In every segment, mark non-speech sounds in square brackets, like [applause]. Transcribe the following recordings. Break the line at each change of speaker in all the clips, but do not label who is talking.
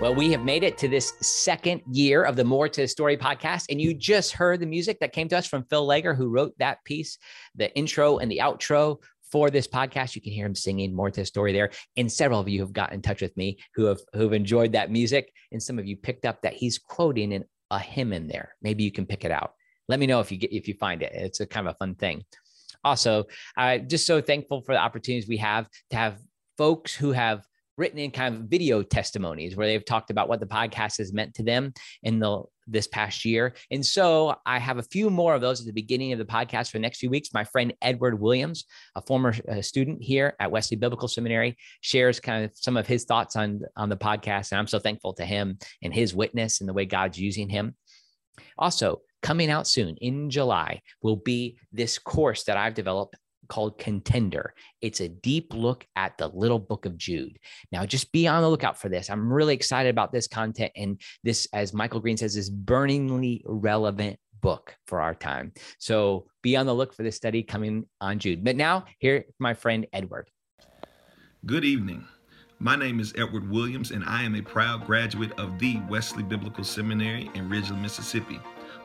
Well, we have made it to this second year of the More to the Story podcast. And you just heard the music that came to us from Phil Legger, who wrote that piece, the intro and the outro for this podcast. You can hear him singing more to the story there. And several of you have gotten in touch with me who have who've enjoyed that music. And some of you picked up that he's quoting in a hymn in there. Maybe you can pick it out. Let me know if you get if you find it. It's a kind of a fun thing. Also, I'm just so thankful for the opportunities we have to have folks who have written in kind of video testimonies where they've talked about what the podcast has meant to them in the this past year. And so I have a few more of those at the beginning of the podcast for the next few weeks. My friend Edward Williams, a former uh, student here at Wesley Biblical Seminary, shares kind of some of his thoughts on on the podcast and I'm so thankful to him and his witness and the way God's using him. Also, coming out soon in July will be this course that I've developed called Contender. It's a deep look at the little book of Jude. Now, just be on the lookout for this. I'm really excited about this content and this, as Michael Green says, is burningly relevant book for our time. So be on the look for this study coming on Jude. But now, here, my friend Edward.
Good evening. My name is Edward Williams, and I am a proud graduate of the Wesley Biblical Seminary in Ridgeland, Mississippi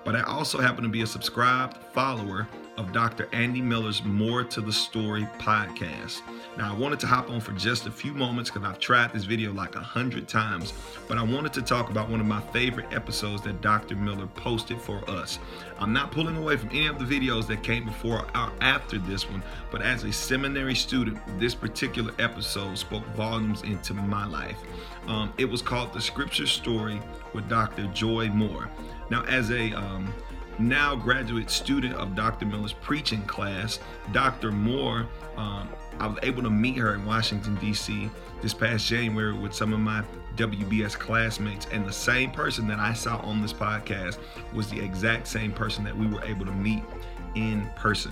but I also happen to be a subscribed follower of Dr. Andy Miller's More to the Story podcast. Now, I wanted to hop on for just a few moments because I've tried this video like a hundred times, but I wanted to talk about one of my favorite episodes that Dr. Miller posted for us. I'm not pulling away from any of the videos that came before or after this one, but as a seminary student, this particular episode spoke volumes into my life. Um, it was called The Scripture Story with Dr. Joy Moore. Now, as a um, now graduate student of Dr. Miller's preaching class, Dr. Moore, um, I was able to meet her in Washington, D.C. this past January with some of my WBS classmates. And the same person that I saw on this podcast was the exact same person that we were able to meet in person.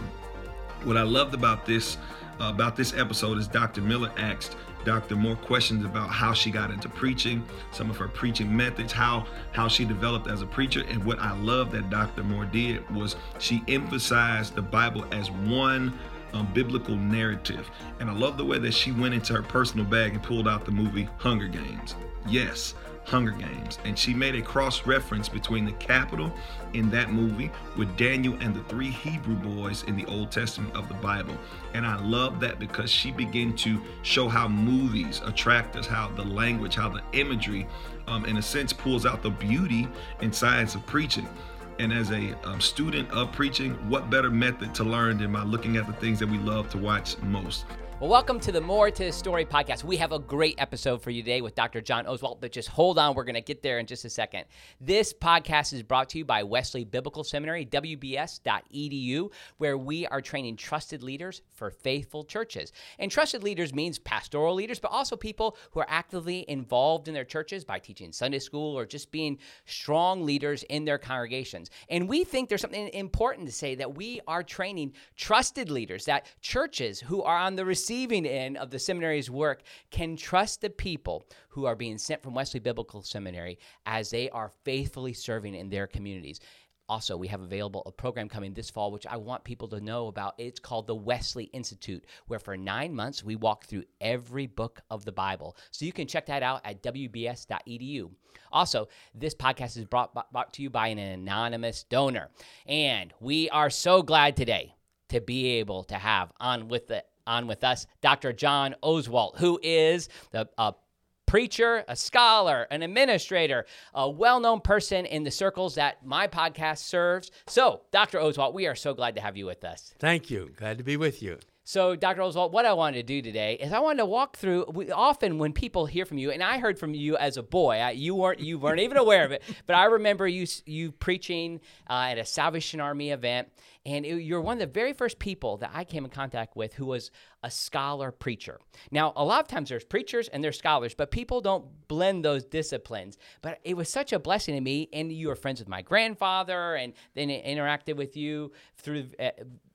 What I loved about this uh, about this episode is Dr. Miller asked Dr. Moore questions about how she got into preaching, some of her preaching methods, how how she developed as a preacher. And what I love that Dr. Moore did was she emphasized the Bible as one um, biblical narrative. And I love the way that she went into her personal bag and pulled out the movie Hunger Games. Yes, Hunger Games. And she made a cross reference between the capital in that movie with Daniel and the three Hebrew boys in the Old Testament of the Bible. And I love that because she began to show how movies attract us, how the language, how the imagery, um, in a sense, pulls out the beauty and science of preaching. And as a um, student of preaching, what better method to learn than by looking at the things that we love to watch most?
Well, welcome to the More to the Story podcast. We have a great episode for you today with Dr. John Oswalt, but just hold on. We're going to get there in just a second. This podcast is brought to you by Wesley Biblical Seminary, WBS.edu, where we are training trusted leaders for faithful churches. And trusted leaders means pastoral leaders, but also people who are actively involved in their churches by teaching Sunday school or just being strong leaders in their congregations. And we think there's something important to say that we are training trusted leaders, that churches who are on the receiving receiving end of the seminary's work can trust the people who are being sent from Wesley Biblical Seminary as they are faithfully serving in their communities. Also, we have available a program coming this fall, which I want people to know about. It's called the Wesley Institute, where for nine months we walk through every book of the Bible. So you can check that out at wbs.edu. Also, this podcast is brought, brought to you by an anonymous donor. And we are so glad today to be able to have on with the on with us Dr. John Oswalt, who is the preacher, a scholar, an administrator, a well known person in the circles that my podcast serves. So, Dr. Oswalt, we are so glad to have you with us.
Thank you. Glad to be with you.
So, Dr. Oswalt, what I wanted to do today is I wanted to walk through. Often, when people hear from you, and I heard from you as a boy, I, you weren't you weren't even aware of it, [laughs] but I remember you you preaching uh, at a Salvation Army event, and it, you're one of the very first people that I came in contact with who was a scholar preacher. Now, a lot of times there's preachers and there's scholars, but people don't blend those disciplines. But it was such a blessing to me, and you were friends with my grandfather, and then interacted with you through. Uh,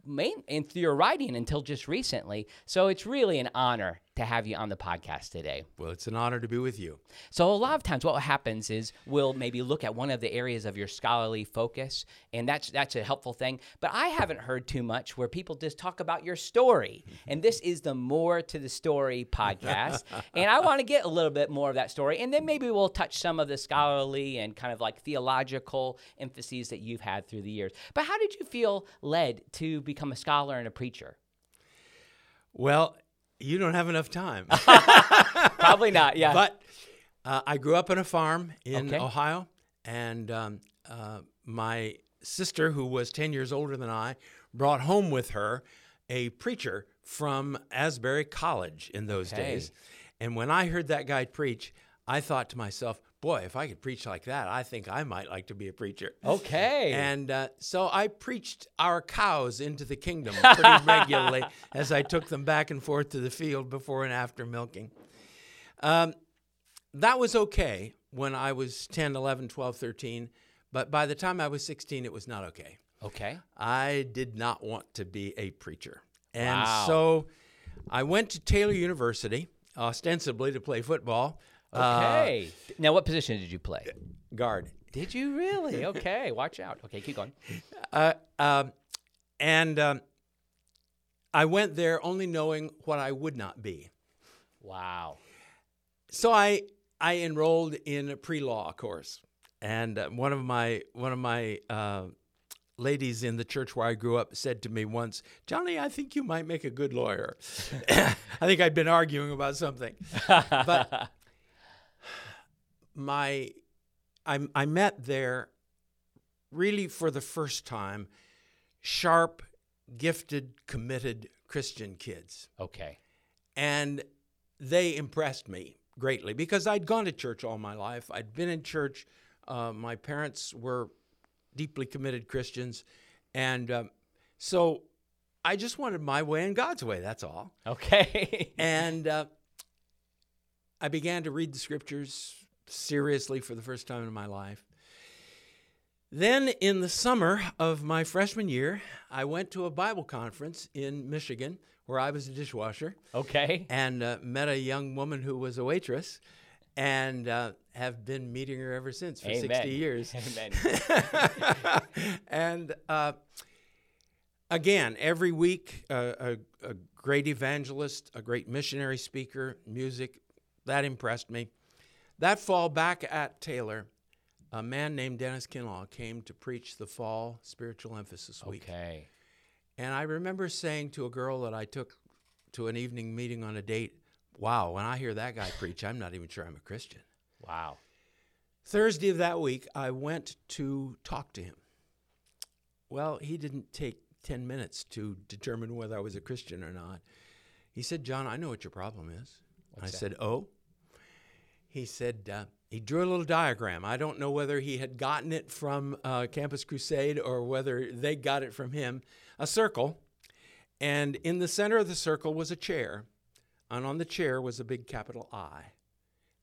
main your writing until just recently. So it's really an honor to have you on the podcast today.
Well, it's an honor to be with you.
So, a lot of times, what happens is we'll maybe look at one of the areas of your scholarly focus, and that's that's a helpful thing. But I haven't heard too much where people just talk about your story, and this is the More to the Story podcast, [laughs] and I want to get a little bit more of that story, and then maybe we'll touch some of the scholarly and kind of like theological emphases that you've had through the years. But how did you feel led to become a scholar and a preacher?
Well, you don't have enough time. [laughs]
Probably not. Yeah.
But uh, I grew up on a farm in
Okay.
Ohio, and um, uh, my sister, who was 10 years older than I, brought home with her a preacher from Asbury College in those
Okay.
days. And when I heard that guy preach, I thought to myself, boy, if I could preach like that, I think I might like to be a preacher.
okay.
And uh, so I preached our cows into the kingdom [laughs] pretty regularly as I took them back and forth to the field before and after milking. Um, that was okay when I was 10, 11, 12, 13. But by the time I was 16, it was not okay.
okay.
I did not want to be a preacher. And
Wow.
so I went to Taylor University, ostensibly to play football. Uh,
Okay. now, what position did you play?
guard.
Did you really? Okay, watch out. Okay, keep going.
Uh, um, and um, I went there only knowing what I would not be.
Wow.
So I I enrolled in a pre-law course, and uh, one of my one of my uh, ladies in the church where I grew up said to me once, "Johnny, I think you might make a good lawyer." [laughs] I think I'd been arguing about something, [laughs] but my I, I met there really for the first time sharp, gifted, committed Christian kids.
Okay.
And they impressed me greatly because I'd gone to church all my life. I'd been in church. Uh, my parents were deeply committed Christians. And um, so I just wanted my way and God's way, that's all.
Okay. [laughs]
And uh, I began to read the scriptures seriously for the first time in my life. Then, in the summer of my freshman year, I went to a Bible conference in Michigan where I was a dishwasher
okay.
and uh, met a young woman who was a waitress and uh, have been meeting her ever since for 60 years.
Amen. [laughs]
and uh, again, every week, uh, a, a great evangelist, a great missionary speaker, music, that impressed me. That fall back at Taylor, a man named Dennis Kinlaw came to preach the fall spiritual emphasis week.
Okay.
And I remember saying to a girl that I took to an evening meeting on a date, wow, when I hear that guy preach, I'm not even sure I'm a Christian.
Wow.
Thursday of that week, I went to talk to him. Well, he didn't take 10 minutes to determine whether I was a Christian or not. He said, John, I know what your problem is. I said, Oh? He said, uh, he drew a little diagram. I don't know whether he had gotten it from uh, Campus Crusade or whether they got it from him. A circle, and in the center of the circle was a chair, and on the chair was a big capital I,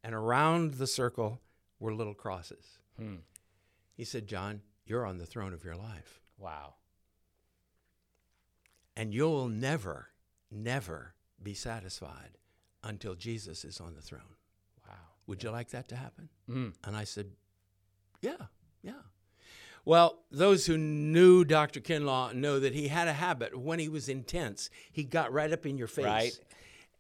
and around the circle were little crosses.
Hmm.
He said, John, you're on the throne of your life,
Wow.
and you'll never, never be satisfied until Jesus is on the throne. Would you like that to happen?
Mm.
And I said, Yeah, yeah. Well, those who knew Dr. Kinlaw know that he had a habit. When he was intense, he got right up in your face.
Right.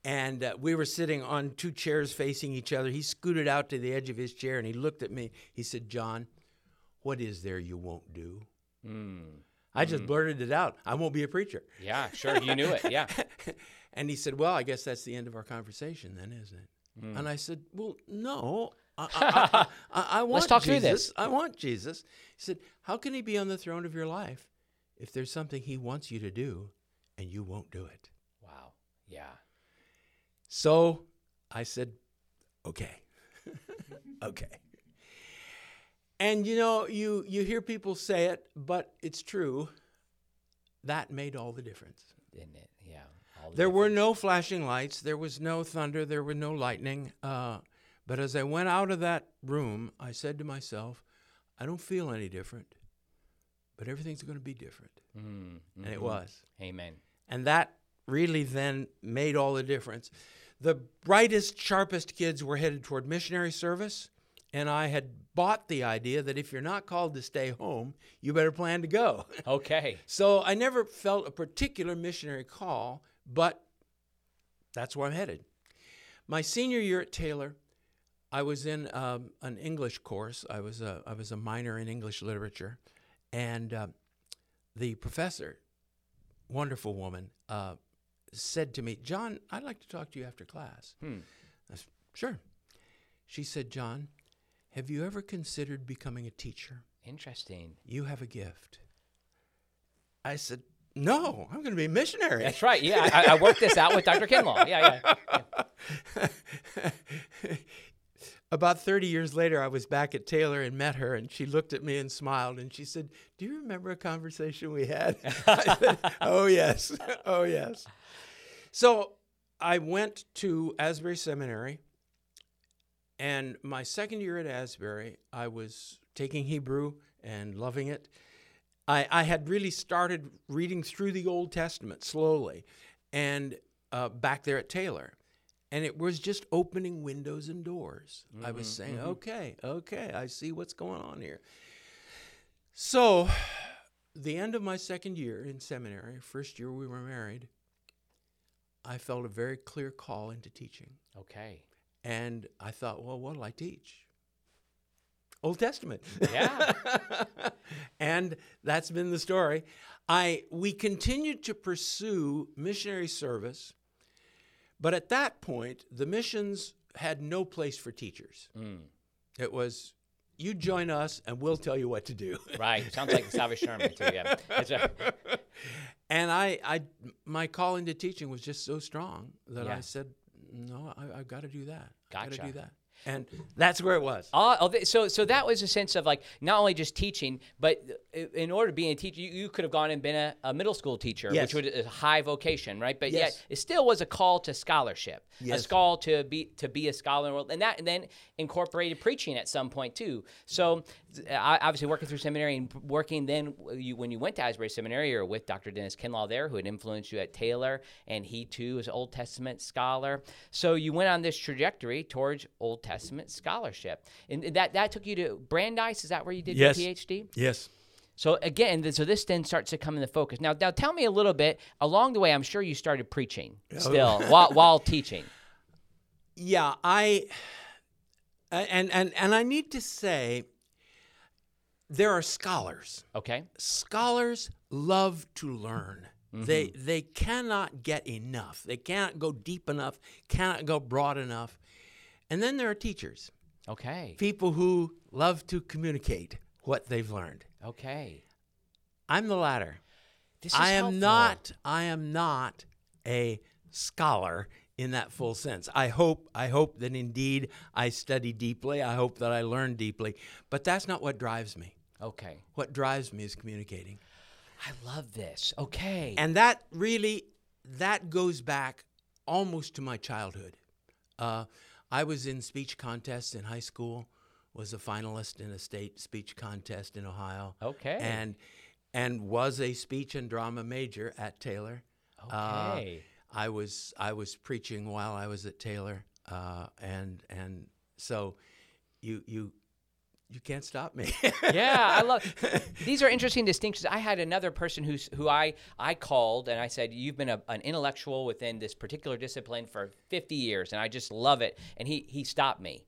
And uh, we were sitting on two chairs facing each other. He scooted out to the edge of his chair and he looked at me. He said, John, what is there you won't do?
Mm.
I just blurted it out. I won't be a preacher.
Yeah, sure. You knew it. Yeah. [laughs]
and he said, Well, I guess that's the end of our conversation, then, isn't it? Mm. And I said, Well, no. I, I, I, [laughs] I, want
talk through
Jesus.
this.
I want Jesus. He said, How can he be on the throne of your life if there's something he wants you to do and you won't do it?
Wow. Yeah.
So I said, Okay. [laughs] okay. And you know, you, you hear people say it, but it's true. That made all the difference.
Didn't it? Yeah. All the
There were no flashing lights. There was no thunder. There were no lightning. Uh, but as I went out of that room, I said to myself, I don't feel any different, but everything's going to be different.
Mm,
And it
mhm.
was.
Amen.
And that really then made all the difference. the brightest, sharpest kids were headed toward missionary service, and I had bought the idea that if you're not called to stay home, you better plan to go. [laughs]
Okay.
so I never felt a particular missionary call, but that's where I'm headed. My senior year at Taylor, I was in um, an English course. I was a, I was a minor in English literature, and uh, the professor, wonderful woman, uh, said to me, "John, I'd like to talk to you after class."
Hmm.
I said, "Sure." She said, "John, have you ever considered becoming a teacher?
Interesting.
You have a gift." I said, "No, I'm going to be a missionary."
That's right. Yeah, I, I worked this out with Dr. Kinlaw. Yeah, yeah. [laughs]
About 30 years later, I was back at Taylor and met her, and she looked at me and smiled, and she said, Do you remember a conversation we had? [laughs] I said, Oh, yes. Oh, yes. So I went to Asbury Seminary, and my second year at Asbury, I was taking Hebrew and loving it. I, I had really started reading through the Old Testament slowly, and uh, back there at Taylor and it was just opening windows and doors. I was saying, okay, okay, I see what's going on here. So, the end of my second year in seminary, first year we were married, I felt a very clear call into teaching.
Okay.
And I thought, well, what'll I teach? Old Testament.
Yeah. [laughs]
and that's been the story. I we continued to pursue missionary service, but at that point, the missions had no place for teachers.
Mm.
It was you join us and we'll tell you what to do. [laughs]
Right. Sounds like Salvation Army too. Yeah. Right. [laughs]
and I, I, my call into teaching was just so strong that
Yeah.
I said, no, I, I've got to do that. Got to
Gotcha.
do that. And that's where it was.
Oh, so so that was a sense of like not only just teaching, but uh, in order to be a teacher, you, you could have gone and been a, a middle school teacher,
Yes.
which was a high vocation, right? But
Yes.
yet it still was a call to scholarship, a call to be to be a scholar, in the world, and that and then incorporated preaching at some point too. So obviously working through seminary and working then you, when you went to Asbury Seminary, you were with Dr. Dennis Kinlaw there, who had influenced you at Taylor, and he too is an Old Testament scholar. So you went on this trajectory towards Old Testament scholarship, and that that took you to Brandeis. Is that where you did
Yes.
your PhD?
Yes.
So again, so this then starts to come into focus. Now, now tell me a little bit along the way. I'm sure you started preaching oh. still while while teaching. [laughs]
Yeah, I and and and I need to say there are scholars.
Okay.
Scholars love to learn. Mm-hmm. They they cannot get enough. They cannot go deep enough, cannot go broad enough. And then there are teachers,
Okay.
people who love to communicate what they've learned.
Okay.
I'm the latter.
This is
I am
helpful.
not I am not a scholar in that full sense. I hope I hope that indeed I study deeply. I hope that I learn deeply, but that's not what drives me.
Okay.
What drives me is communicating.
I love this. Okay.
And that really that goes back almost to my childhood. Uh, I was in speech contests in high school, was a finalist in a state speech contest in Ohio.
Okay.
And and was a speech and drama major at Taylor. Uh,
Okay.
I was I was preaching while I was at Taylor, uh, and and so you you you can't stop me. [laughs]
yeah, I love. [laughs] These are interesting distinctions. I had another person who's who I I called and I said, "You've been a, an intellectual within this particular discipline for 50 years, and I just love it." And he he stopped me,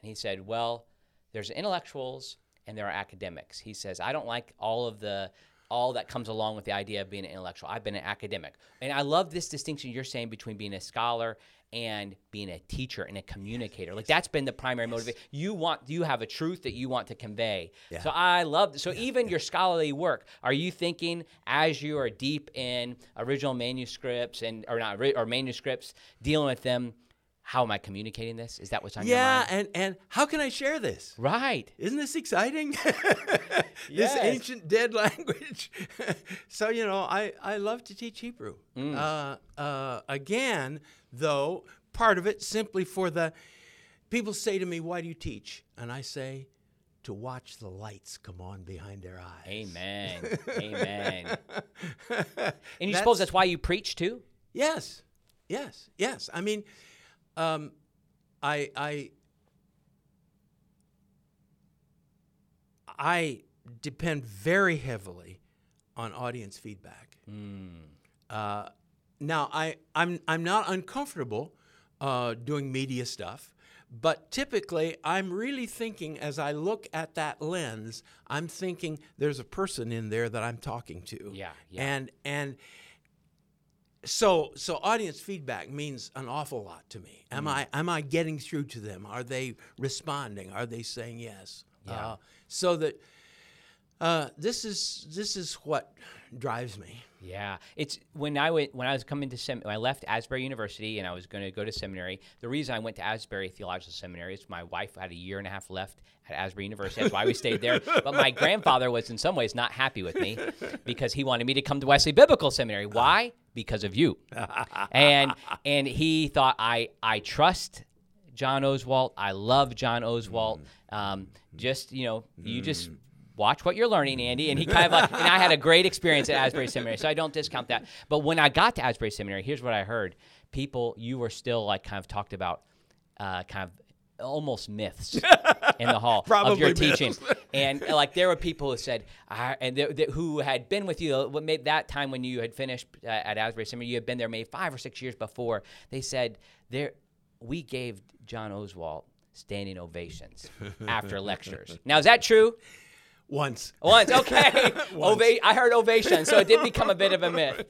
and he said, "Well, there's intellectuals and there are academics." He says, "I don't like all of the." All that comes along with the idea of being an intellectual. I've been an academic. And I love this distinction you're saying between being a scholar and being a teacher and a communicator. Like that's been the primary motivation. You want you have a truth that you want to convey. So I love so even your scholarly work, are you thinking as you are deep in original manuscripts and or not or manuscripts dealing with them, how am I communicating this? Is that what's on your mind?
yeah, and and how can I share this?
Right.
Isn't this exciting? [laughs]
Yes.
This ancient dead [laughs] language. [laughs] so you know, I I love to teach Hebrew.
Mm.
Uh, uh, again, though, part of it simply for the people say to me, "Why do you teach?" And I say, "To watch the lights come on behind their eyes."
Amen. Amen. [laughs] And you
That's-
suppose that's why you preach too?
Yes, yes, yes. I mean, um, I I I depend very heavily on audience feedback. Uh, now I I'm I'm not uncomfortable uh, doing media stuff, but typically I'm really thinking as I look at that lens, I'm thinking there's a person in there that I'm talking to.
Yeah, yeah.
And and so so audience feedback means an awful lot to me. Am I am I getting through to them? Are they responding? Are they saying yes?
Yeah.
Uh, so that uh, this is this is what drives me.
Yeah, it's when I went when I was coming to sem- when I left Asbury University and I was going to go to seminary. The reason I went to Asbury Theological Seminary is my wife had a year and a half left at Asbury University. That's why we stayed there. But my [laughs] grandfather was in some ways not happy with me because he wanted me to come to Wesley Biblical Seminary. Why? Because of you. and and he thought I I trust John Oswalt. I love John Oswalt. Um, just you know, you just watch what you're learning, Andy. And he kind of like, and I had a great experience at Asbury Seminary, so I don't discount that. But when I got to Asbury Seminary, here's what I heard: people, you were still like kind of talked about, uh, kind of almost myths in the hall [laughs] of your
myths.
teaching. And uh, like there were people who said, I, and they, they, who had been with you what made that time when you had finished uh, at Asbury Seminary, you had been there maybe five or six years before. They said there, we gave John Oswalt standing ovations after lectures. Now is that true?
Once.
Once, okay. [laughs] Ova- I heard ovation, so it did become a bit of a myth.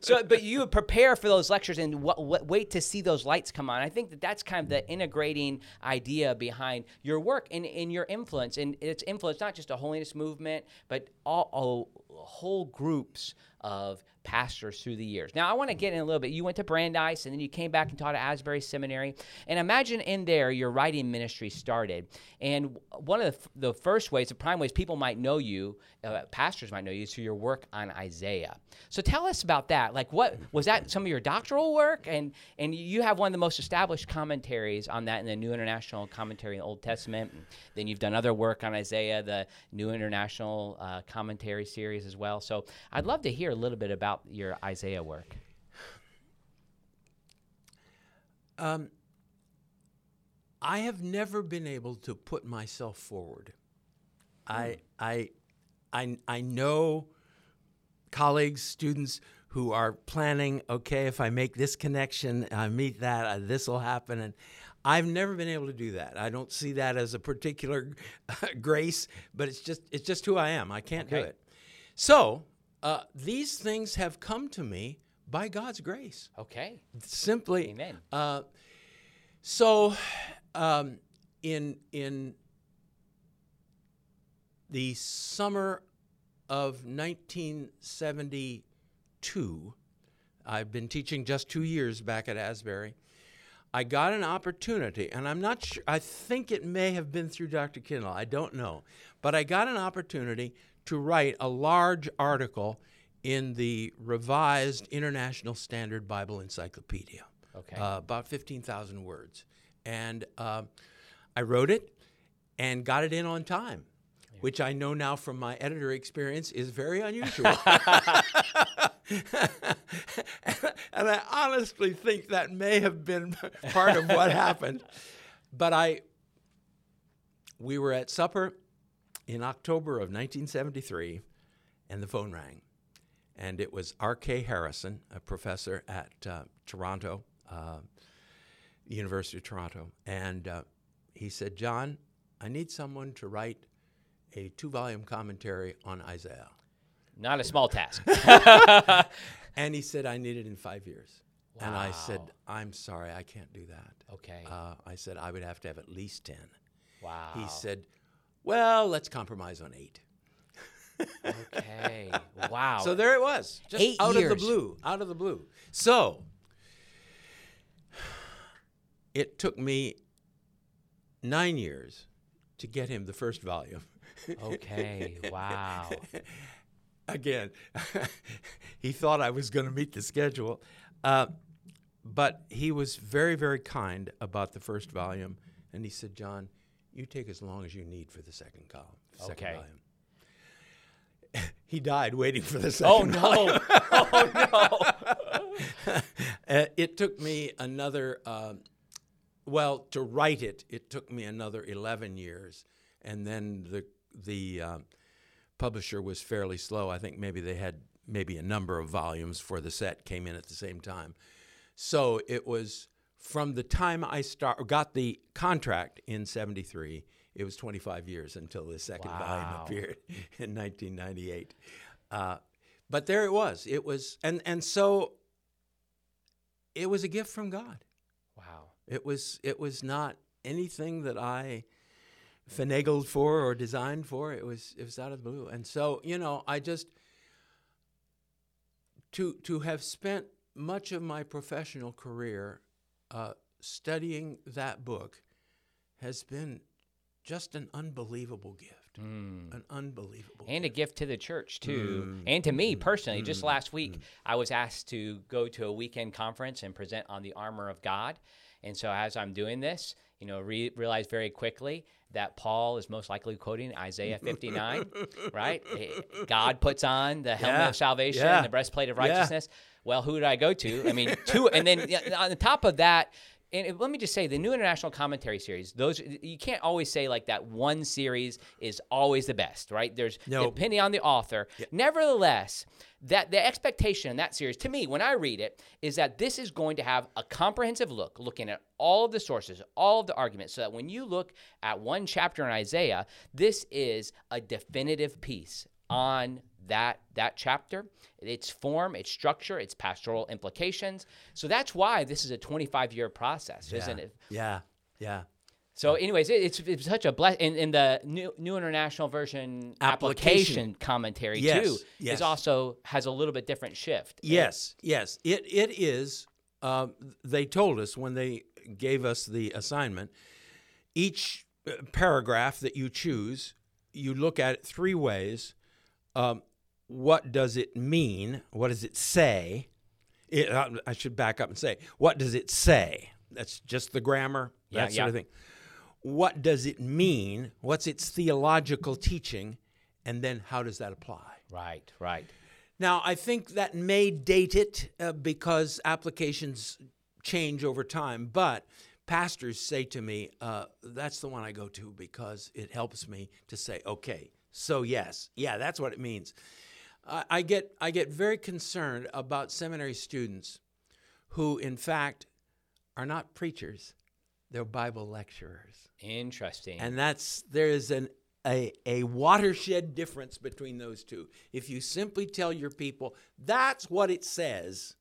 So, but you prepare for those lectures and what, what, wait to see those lights come on. I think that that's kind of the integrating idea behind your work and, and your influence. And it's influence not just a holiness movement, but all, all whole groups of pastors through the years. Now, I want to get in a little bit. You went to Brandeis and then you came back and taught at Asbury Seminary. And imagine in there your writing ministry started. And one of the, f- the first ways, the prime ways people might know you, uh, pastors might know you, is through your work on Isaiah. So tell us about that. Like, what was that some of your doctoral work? And, and you have one of the most established commentaries on that in the New International Commentary in the Old Testament. And then you've done other work on Isaiah, the New International uh, Commentary series as well. So I'd love to hear a little bit about your Isaiah work.
Um, I have never been able to put myself forward. I, I, I, I know colleagues, students who are planning, okay, if I make this connection, I meet that, uh, this will happen. And I've never been able to do that. I don't see that as a particular [laughs] grace, but it's just, it's just who I am. I can't do it. So uh, these things have come to me by God's grace.
Okay.
Simply,
Amen.
uh, so, um, in in the summer of 1972, I've been teaching just two years back at Asbury. I got an opportunity, and I'm not sure. I think it may have been through Dr. Kinlaw. I don't know, but I got an opportunity to write a large article in the Revised International Standard Bible Encyclopedia
Okay.
uh, about 15,000 words. And uh, I wrote it and got it in on time, which I know now from my editor experience is very unusual. [laughs] [laughs] and I honestly think that may have been part of what happened. But I, we were at supper in October of 1973, and the phone rang. And it was R.K. Harrison, a professor at uh, Toronto, uh, University of Toronto. And uh, he said, John, I need someone to write a two volume commentary on Isaiah.
Not a small task. [laughs] [laughs]
And he said, I need it in five years. And I said, I'm sorry, I can't do that.
Okay.
Uh, I said, I would have to have at least 10.
wow.
He said, Well, let's compromise on eight.
okay. [laughs] Wow.
So there it was, just
Eight
out of the blue, out of the blue. So it took me nine years to get him the first volume.
Okay. [laughs] Wow.
Again, [laughs] he thought I was going to meet the schedule, uh, but he was very, very kind about the first volume, and he said, "John, you take as long as you need for the second column, second
Okay.
volume." [laughs] he died waiting for the
Oh
second volume.
no. [laughs] oh no. [laughs]
Uh, it took me another um well, to write it, it took me another 11 years. And then the, the uh, publisher was fairly slow. I think maybe they had maybe a number of volumes for the set came in at the same time. So it was from the time I start, got the contract in 73, it was 25 years until the second
Wow.
volume appeared [laughs] in 1998. Uh, but there it was. It was, and, and so it was a gift from God.
Wow.
It was it was not anything that I finagled for or designed for. It was it was out of the blue. And so, you know, I just to to have spent much of my professional career uh, studying that book has been just an unbelievable gift. An unbelievable
and a gift to the church too
Mm.
and to me personally just last week i was asked to go to a weekend conference and present on the armor of god and so as i'm doing this you know re- realize very quickly that paul is most likely quoting isaiah 59 [laughs] right Eh, god puts on the helmet
Yeah.
of salvation
Yeah.
and the breastplate of
Yeah.
Well who did i go to? I mean two and then on the top of that and let me just say the new international commentary series those you can't always say like that one series is always the best right? There's
No.
depending on the author. Nevertheless that the expectation in that series to me when i read it is that this is going to have a comprehensive look looking at all of the sources all of the arguments so that when you look at one chapter in isaiah this is a definitive piece on that that chapter its form its structure its pastoral implications so that's why this is a 25 year process isn't it
Yeah. Yeah.
so, anyways, it, it's it's such a bless. In, the new new international version application,
Application.
commentary
Yes,
too
yes.
is also has a little bit different shift.
Yes, yes. It it is. Uh, they told us when they gave us the assignment. Each uh, paragraph that you choose, you look at it three ways. Um, what does it mean? What does it say? It, I should back up and say, what does it say? That's just the grammar,
Yeah,
that sort of thing. What does it mean? What's its theological teaching? And then how does that apply?
Right, right.
Now, I think that may date it uh, because applications change over time, but pastors say to me, uh, that's the one I go to because it helps me to say, okay, so yes, yeah, that's what it means. I I get, I get very concerned about seminary students who, in fact, are not preachers, they're Bible lecturers.
Interesting.
And that's there is an a, a watershed difference between those two. If you simply tell your people that's what it says,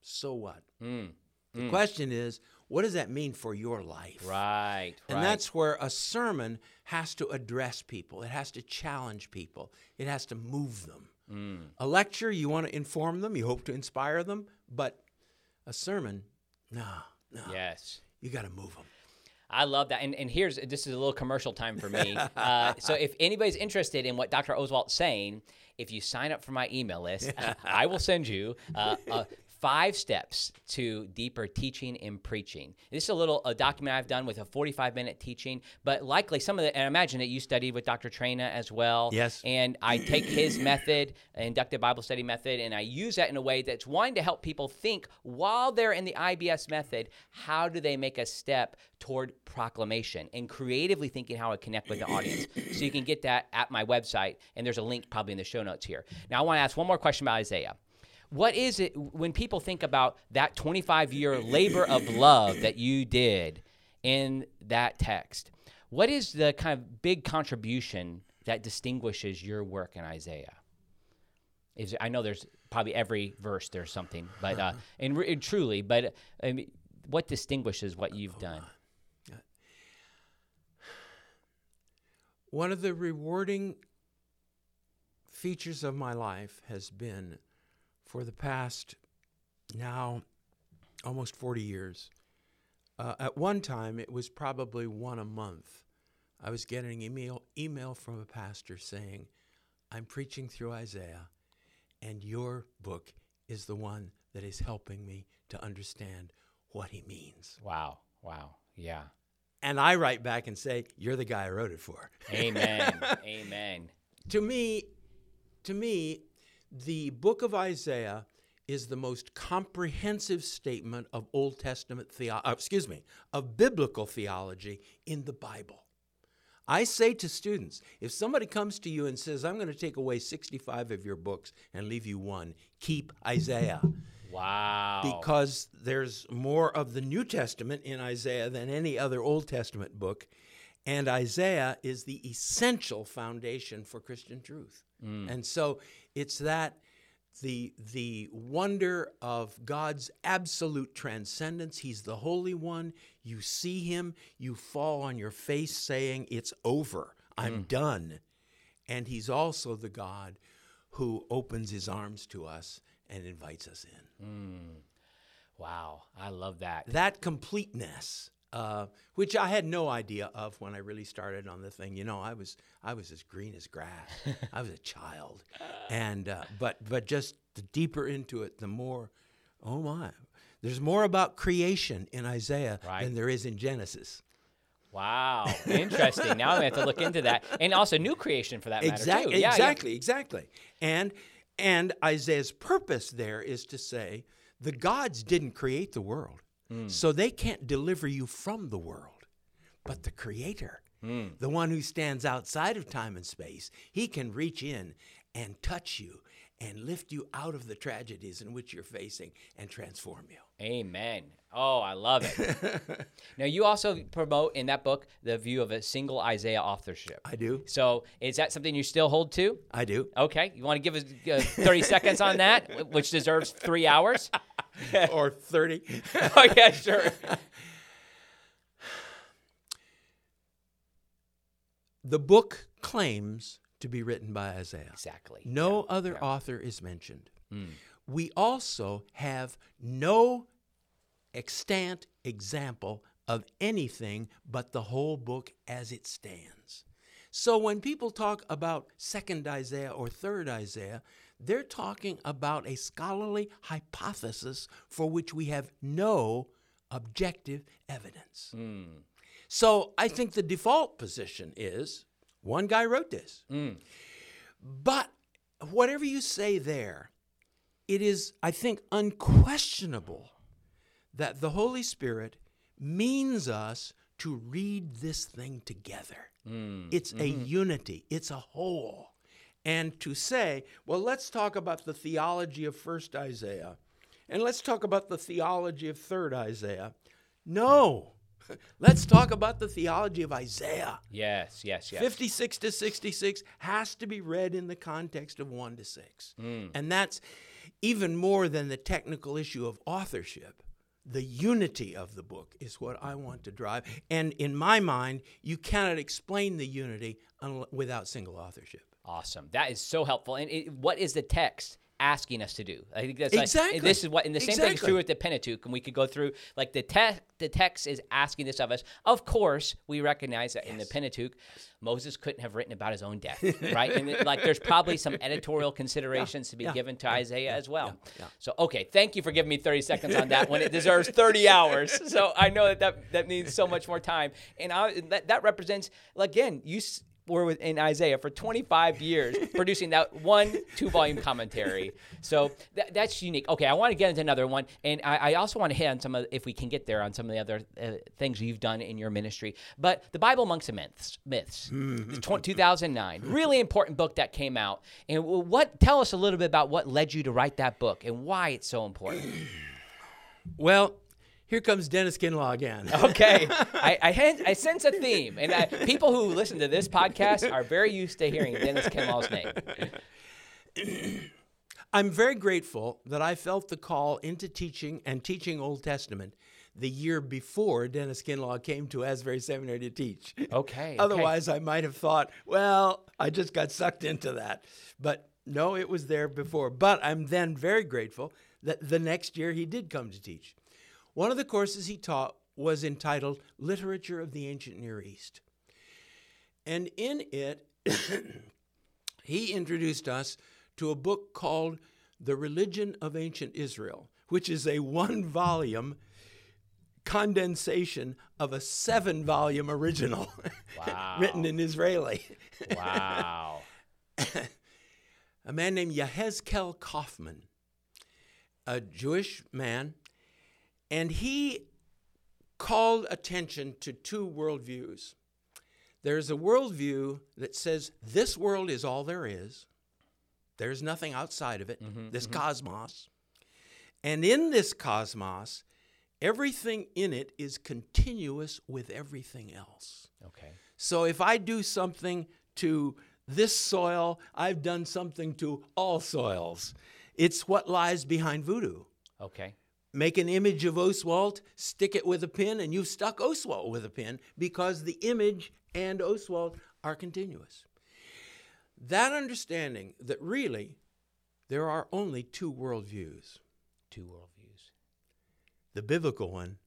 so what?
Mm,
The question is, what does that mean for your life?
right,
And
right.
that's where a sermon has to address people. It has to challenge people. It has to move them.
Mm.
A lecture, you want to inform them, you hope to inspire them, but a sermon, no, no.
yes.
You got to move them.
I love that. And, and here's this is a little commercial time for me. [laughs] uh, so if anybody's interested in what Dr. Oswalt's saying, if you sign up for my email list, [laughs] I will send you uh, uh, five steps to deeper teaching and preaching. This is a little a document I've done with a 45 minute teaching, but likely some of the, and I imagine that you studied with Dr. Traina as well.
Yes.
And I take his [coughs] method, inductive Bible study method, and I use that in a way that's one to help people think while they're in the IBS method, how do they make a step toward proclamation and creatively thinking how to connect with the audience. so you can get that at my website, and there's a link probably in the show notes here. Now I want to ask one more question about Isaiah. What is it when people think about that 25 year labor of love that you did in that text? What is the kind of big contribution that distinguishes your work in Isaiah? Is I know there's probably every verse there's something, but uh, [laughs] and, re- and truly, but I mean, what distinguishes what you've done?
One of the rewarding features of my life has been for the past now almost 40 years. Uh, at one time, it was probably one a month. I was getting email email from a pastor saying, "I'm preaching through Isaiah, and your book is the one that is helping me to understand what he means."
Wow, wow, yeah,
And I write back and say, "You're the guy I wrote it for."
amen, [laughs] amen.
to me, to me, the book of Isaiah is the most comprehensive statement of Old Testament theology, uh, excuse me, of biblical theology in the Bible. I say to students, if somebody comes to you and says, I'm going to take away 65 of your books and leave you one, keep Isaiah. [laughs]
Wow.
Because there's more of the New Testament in Isaiah than any other Old Testament book. And Isaiah is the essential foundation for Christian truth. Mm. And so it's that the, the wonder of God's absolute transcendence. He's the Holy One. You see Him, you fall on your face saying, It's over, I'm mm. done. And He's also the God who opens His arms to us and invites us in. Mm.
wow. I love that.
That completeness. Uh, which I had no idea of when I really started on the thing. You know, I was I was as green as grass. [laughs] I was a child, and uh, but but just the deeper into it, the more. Oh my! There's more about creation in Isaiah
Right.
than there is in Genesis.
Wow. [laughs] Interesting. now I'm to have to look into that. And also new creation for that matter,
Exactly,
too. Yeah, yeah.
exactly, exactly. And and Isaiah's purpose there is to say the gods didn't create the world,
Hmm.
so they can't deliver you from the world, but the Creator,
Hmm.
the one who stands outside of time and space, he can reach in and touch you and lift you out of the tragedies in which you're facing and transform you.
Amen. Oh, I love it. [laughs] now, you also promote in that book the view of a single Isaiah authorship.
I do.
So, is that something you still hold to?
I do.
Okay. You want to give us uh, 30 seconds on that, [laughs] which deserves three hours? [laughs]
or 30. [laughs]
oh, yeah, sure. [laughs]
the book claims to be written by Isaiah.
Exactly.
No other author is mentioned. Hmm. We also have no extant example of anything but the whole book as it stands. So when people talk about second Isaiah or third Isaiah, they're talking about a scholarly hypothesis for which we have no objective evidence. So I think the default position is one guy wrote this. But whatever you say there, it is, I think, unquestionable that the Holy Spirit means us to read this thing together. It's a mm-hmm. unity, it's a whole. And to say, well, let's talk about the theology of first Isaiah and let's talk about the theology of third Isaiah. No. [laughs] Let's talk about the theology of Isaiah.
Yes, yes, yes.
56 to 66 has to be read in the context of 1 to 6.
Hmm.
And that's even more than the technical issue of authorship. The unity of the book is what I want to drive. And in my mind, you cannot explain the unity without single authorship.
Awesome. That is so helpful. And it, what is the text asking us to do? I think that's like-
Exactly.
this is what, and the same thing is true with the Pentateuch. And we could go through like the text. The text is asking this of us. Of course, we recognize that in the Pentateuch, Moses couldn't have written about his own death, [laughs] right? And it- like, there's probably some [laughs] editorial considerations to be
yeah,
given to Isaiah as well.
yeah.
So, okay, thank you for giving me 30 seconds on that one. It deserves 30 [laughs] hours. So I know that that, that needs so much more time. And I, that, that represents, again, you were with, in Isaiah for 25 years [laughs] producing that one two volume commentary. So that, that's unique. Okay, I want to get into another one. And I, I also want to hit on some of, if we can get there, on some of the other uh, things you've done in your ministry. But the Bible Amongst the Myths, myths tw- 2009, really important book that came out. And what, tell us a little bit about what led you to write that book and why it's so important.
Well, here comes Dennis Kinlaw again. [laughs]
Okay, I I, [laughs] I sense a theme, and I, people who listen to this podcast are very used to hearing Dennis Kinlaw's name. [clears throat]
I'm very grateful that I felt the call into teaching and teaching Old Testament the year before Dennis Kinlaw came to Asbury Seminary to teach.
Okay, okay.
Otherwise, I might have thought, well, I just got sucked into that. But no, it was there before. But I'm then very grateful that the next year he did come to teach. One of the courses he taught was entitled Literature of the Ancient Near East. And in it, [coughs] he introduced us to a book called The Religion of Ancient Israel, which is a one volume condensation of a seven volume original [laughs] written in Israeli.
Wow. [laughs]
a man named Yehezkel Kaufmann a Jewish man, and he called attention to two worldviews. There's a worldview that says this world is all there is, there's nothing outside of it, mm-hmm, this mm-hmm. cosmos. And in this cosmos, everything in it is continuous with everything else.
Okay.
So if I do something to this soil, I've done something to all soils. It's what lies behind voodoo.
Okay.
Make an image of Oswalt, stick it with a pin, and you've stuck Oswalt with a pin because the image and Oswalt are continuous. That understanding that really there are only two worldviews
Two worldviews.
the biblical one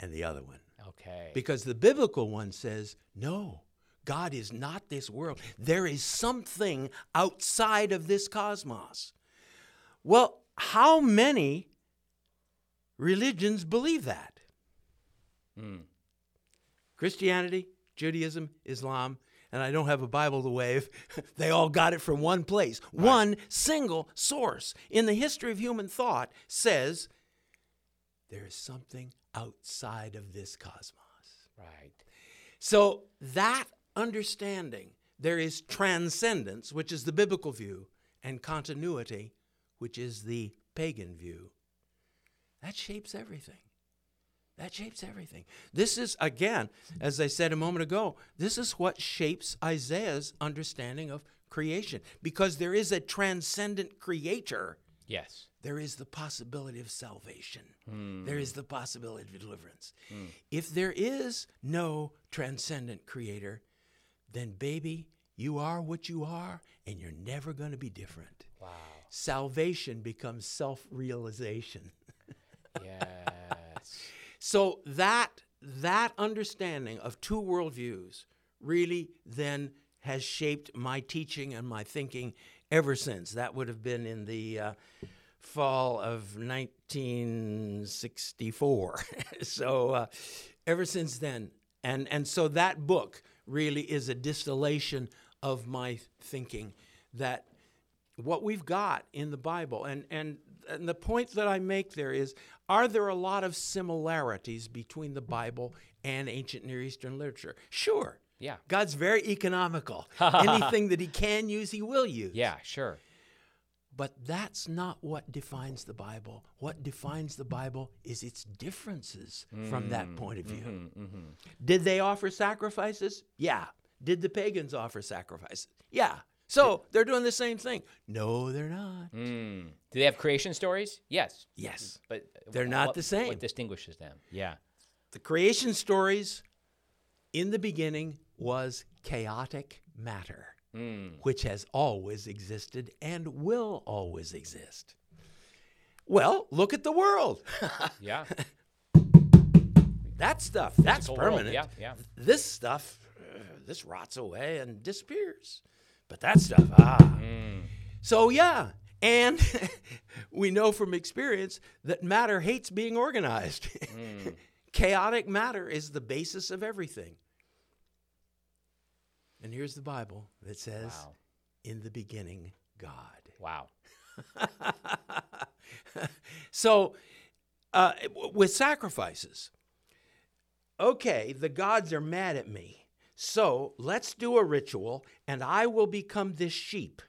and the other one.
Okay.
Because the biblical one says, no, God is not this world. There is something outside of this cosmos. Well, how many religions believe that?
Mm.
Christianity, Judaism, Islam, and I don't have a Bible to wave. [laughs] they all got it from one place. One single source in the history of human thought says there is something outside of this cosmos.
Right.
So that understanding, there is transcendence, which is the biblical view, and continuity, which is the pagan view. That shapes everything. That shapes everything. This is, again, as I said a moment ago, this is what shapes Isaiah's understanding of creation. Because there is a transcendent creator,
Yes.
there is the possibility of salvation. Hmm. There is the possibility of deliverance. Hmm. If there is no transcendent creator, then baby, you are what you are, and you're never going to be different.
Wow.
Salvation becomes self realization. [laughs]
Yes. [laughs]
So that that understanding of two worldviews really then has shaped my teaching and my thinking ever since. That would have been in the uh, fall of 1964. [laughs] so uh, ever since then, and and so that book really is a distillation of my thinking that what we've got in the Bible. And, and, and the point that I make there is are there a lot of similarities between the Bible and ancient Near Eastern literature? Sure.
Yeah.
God's very economical. [laughs] Anything that he can use, he will use.
Yeah, sure.
But that's not what defines the Bible. What defines the Bible is its differences from that mm, point of view. Mm-hmm, mm-hmm. Did they offer sacrifices? Yeah. Did the pagans offer sacrifices? Yeah. So they're doing the same thing. No, they're not.
Mm. Do they have creation stories? Yes.
Yes.
But
They're
wh-
not
what-
the same.
What distinguishes them? Yeah.
The creation stories in the beginning was chaotic matter,
Mm.
which has always existed and will always exist. Well, look at the world. [laughs]
Yeah.
that stuff, that's
Physical world.
permanent.
Yeah, yeah.
This stuff, uh, this rots away and disappears. But that stuff, ah. So, yeah. And [laughs] we know from experience that matter hates being organized. [laughs] Chaotic matter is the basis of everything. And here's the Bible that says,
Wow.
In the beginning, God.
Wow. [laughs]
So, uh, with sacrifices, okay, the gods are mad at me. So let's do a ritual, and I will become this sheep,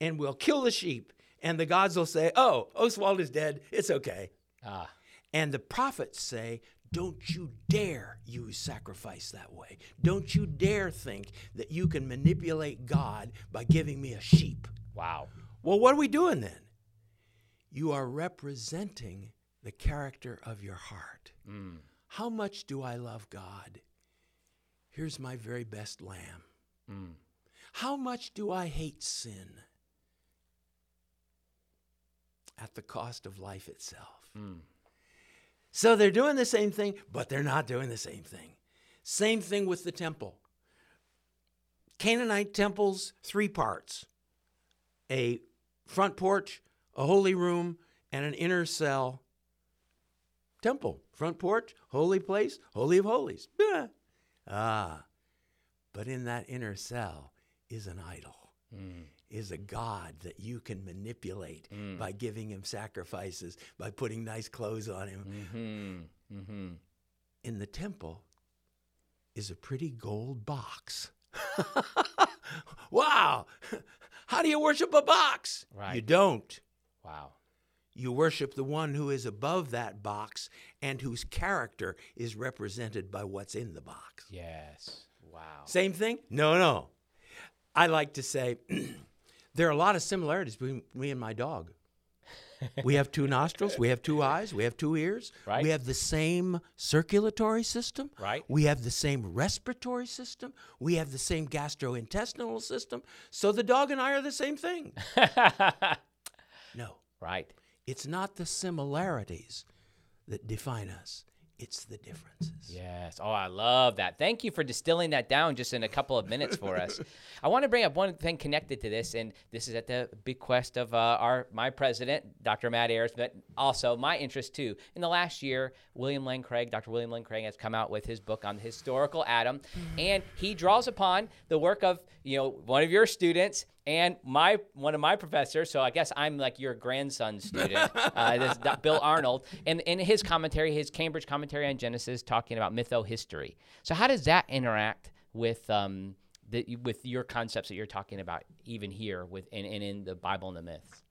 and we'll kill the sheep. And the gods will say, Oh, Oswalt is dead. It's okay.
Ah.
And the prophets say, Don't you dare use sacrifice that way. Don't you dare think that you can manipulate God by giving me a sheep.
Wow.
Well, what are we doing then? You are representing the character of your heart.
Mm.
How much do I love God? Here's my very best lamb.
Mm.
How much do I hate sin? At the cost of life itself.
Mm.
So they're doing the same thing, but they're not doing the same thing. Same thing with the temple. Canaanite temples, three parts a front porch, a holy room, and an inner cell. Temple, front porch, holy place, holy of holies. Yeah. Ah, but in that inner cell is an idol.
Mm.
is a God that you can manipulate by giving him sacrifices, by putting nice clothes on him.
Mm-hmm.
In the temple is a pretty gold box. [laughs] wow! [laughs] How do you worship a box? You don't.
Wow.
You worship the one who is above that box and whose character is represented by what's in the box.
Yes. Wow.
Same thing? No, no. I like to say [clears throat] there are a lot of similarities between me and my dog. we have two nostrils, we have two eyes, we have two ears.
Right.
We have the same circulatory system.
Right.
We have the same respiratory system. We have the same gastrointestinal system. So the dog and I are the same thing. [laughs] no.
right.
It's not the similarities that define us, it's the differences.
Yes. Oh, I love that. Thank you for distilling that down just in a couple of minutes for us. [laughs] I want to bring up one thing connected to this, and this is at the bequest of uh, our my president, Dr. Matt Ayars, but also my interest too. In the last year, William Lane Craig, Dr. William Lane Craig, has come out with his book on the historical Adam, and he draws upon the work of you know one of your students and my one of my professors. So I guess I'm like your grandson's student, [laughs] uh, this Bill Arnold, and in his commentary, his Cambridge commentary on Genesis, talking about mytho-history. So how does that interact with um, the, with your concepts that you're talking about, even here with and, and in the Bible and the myths?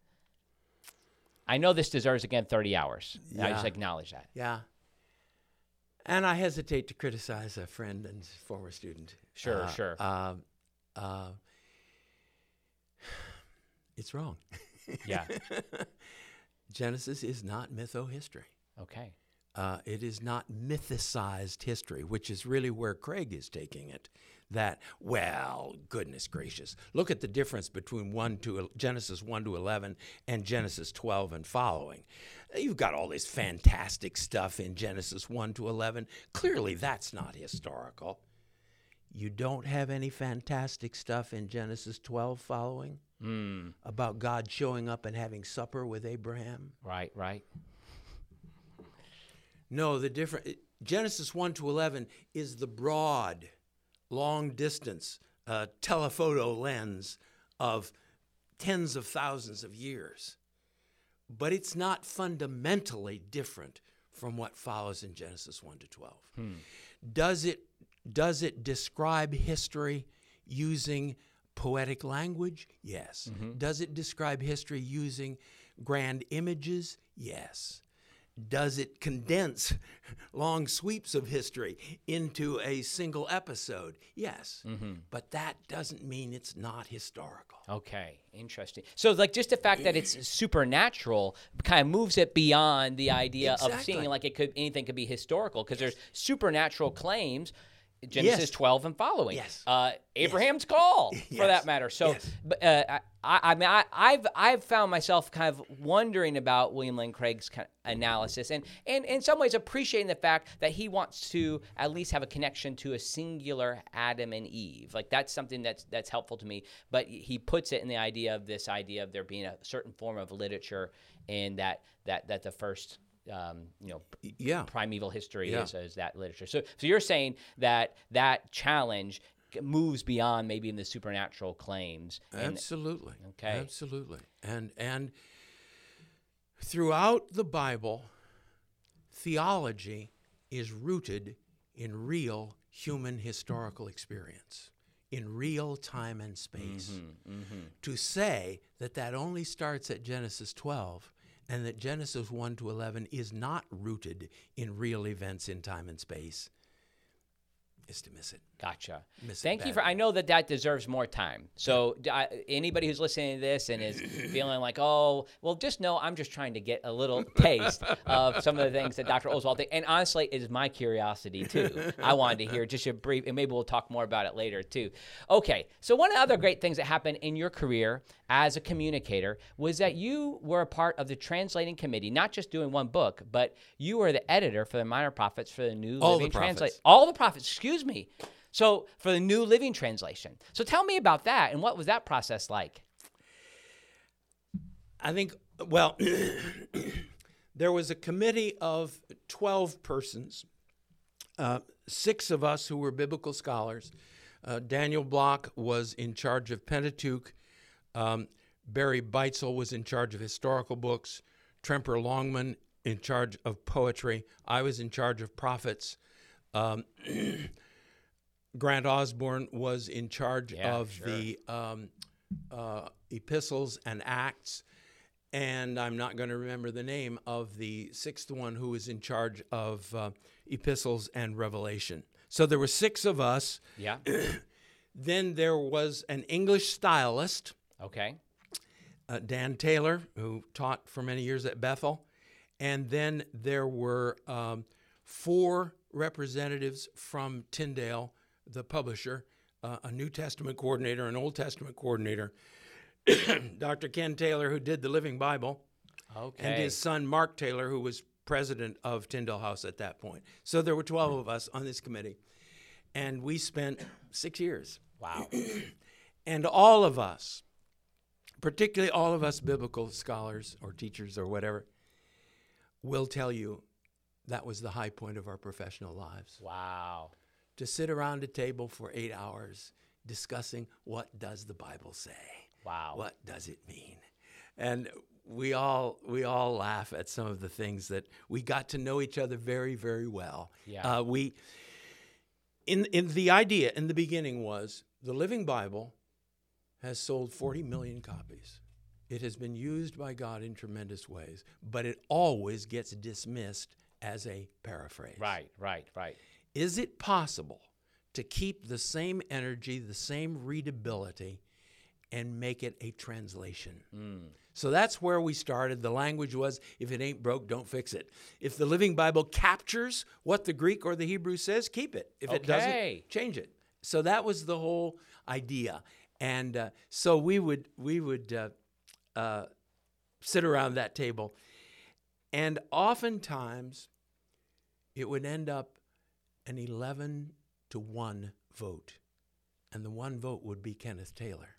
I know this deserves again 30 hours. I just acknowledge that.
Yeah. And I hesitate to criticize a friend and former student.
Sure,
Uh,
sure.
Uh, uh, it's wrong. [laughs]
Yeah.
Genesis is not mytho-history.
Okay.
Uh, it is not mythicized history, which is really where Craig is taking it. That well, goodness gracious, look at the difference between one to Genesis one to eleven and Genesis twelve and following. You've got all this fantastic stuff in Genesis one to eleven. Clearly, that's not historical. You don't have any fantastic stuff in Genesis twelve following
Mm,
about God showing up and having supper with Abraham.
right, right.
No, the different Genesis 1 to 11 is the broad, long distance uh, telephoto lens of tens of thousands of years. But it's not fundamentally different from what follows in Genesis 1 to 12. Does it does it describe history using poetic language? Yes. Mm-hmm. Does it describe history using grand images? Yes. Does it condense [laughs] long sweeps of history into a single episode? Yes. Mm-hmm. But that doesn't mean it's not historical.
Okay, interesting. So, like, just the fact that it's [laughs] supernatural kind of moves it beyond the idea of seeing like it could anything could be historical because there's supernatural claims. Genesis
Yes.
12 and following.
Yes.
Uh, Abraham's call, for
Yes.
that matter. So,
Yes.
but, uh, I, I mean, I, I've I've found myself kind of wondering about William Lane Craig's kind of analysis, and and in some ways appreciating the fact that he wants to at least have a connection to a singular Adam and Eve. Like that's something that's that's helpful to me. But he puts it in the idea of this idea of there being a certain form of literature, and that that that the first. Um, you know,
Yeah.
primeval history
Yeah.
is, is that literature. So, so you're saying that that challenge moves beyond maybe in the supernatural claims. And,
Absolutely.
Okay.
Absolutely. And and throughout the Bible, theology is rooted in real human historical experience, in real time and space. To say that that only starts at Genesis 12 and that Genesis 1 to 11 is not rooted in real events in time and space is to miss it.
Gotcha.
Miss it
Thank you for. I know that that deserves more time. So I anybody who's listening to this and is [coughs] feeling like, oh, well, just know I'm just trying to get a little taste of some of the things that Dr. Oswalt did. And honestly, it is my curiosity too. I wanted to hear just a brief, and maybe we'll talk more about it later too. Okay. So one of the other great things that happened in your career as a communicator was that you were a part of the translating committee, not just doing one book, but you were the editor for the Minor Prophets for the New
All
Living. Translation. All the prophets. Excuse me. So for the New Living Translation. So tell me about that and what was that process like?
I think, well, [coughs] there was a committee of 12 persons, uh, six of us who were biblical scholars. Uh, Daniel Block was in charge of Pentateuch. Um, Barry Beitzel was in charge of historical books. Tremper Longman in charge of poetry. I was in charge of prophets. Um, [clears throat] Grant Osborne was in charge
Yeah,
of
sure.
the um, uh, epistles and acts. And I'm not going to remember the name of the sixth one who was in charge of uh, epistles and revelation. So there were six of us.
Yeah. [clears throat]
Then there was an English stylist,
Okay.
uh, Dan Taylor, who taught for many years at Bethel. And then there were um, four representatives from Tyndale, the publisher, uh, a New Testament coordinator, an Old Testament coordinator, [coughs] Dr. Ken Taylor, who did the Living Bible,
Okay.
and his son, Mark Taylor, who was president of Tyndale House at that point. So there were 12 of us on this committee. And we spent six years.
wow. [coughs]
And all of us, particularly all of us biblical scholars or teachers or whatever, will tell you that was the high point of our professional lives.
Wow.
To sit around a table for eight hours discussing what does the Bible say?
Wow.
What does it mean? And we all we all laugh at some of the things that we got to know each other very very well.
Yeah.
Uh, we in in the idea in the beginning was the Living Bible has sold 40 million copies. It has been used by God in tremendous ways, but it always gets dismissed as a paraphrase.
Right, right, right.
Is it possible to keep the same energy, the same readability, and make it a translation? Mm. So that's where we started. The language was if it ain't broke, don't fix it. If the Living Bible captures what the Greek or the Hebrew says, keep it. If it doesn't, change it. So that was the whole idea. And uh, so we would we would uh, uh, sit around that table, and oftentimes it would end up an 11 to 1 vote. And the one vote would be Kenneth Taylor.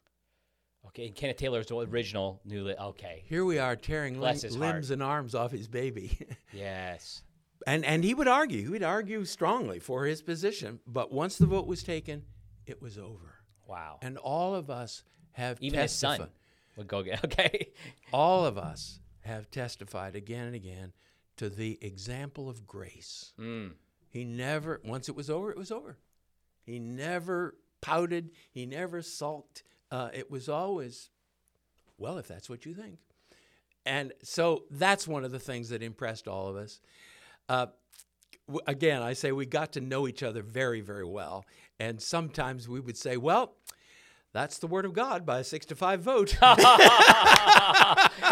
Okay. And Kenneth Taylor's the original new. Li- okay.
Here we are tearing lim-
Bless his heart.
limbs and arms off his baby. [laughs]
Yes.
and, and he would argue, he would argue strongly for his position. But once the vote was taken, it was over.
Wow.
And all of us have
Even his son would go get. [laughs] Okay.
All of us have testified again and again to the example of grace.
Mm.
He never, once it was over, it was over. He never pouted, he never sulked. Uh, it was always, well, if that's what you think. And so that's one of the things that impressed all of us. Uh, w- again, I say we got to know each other very, very well. And sometimes we would say, well, that's the word of God by a six to five vote. [laughs]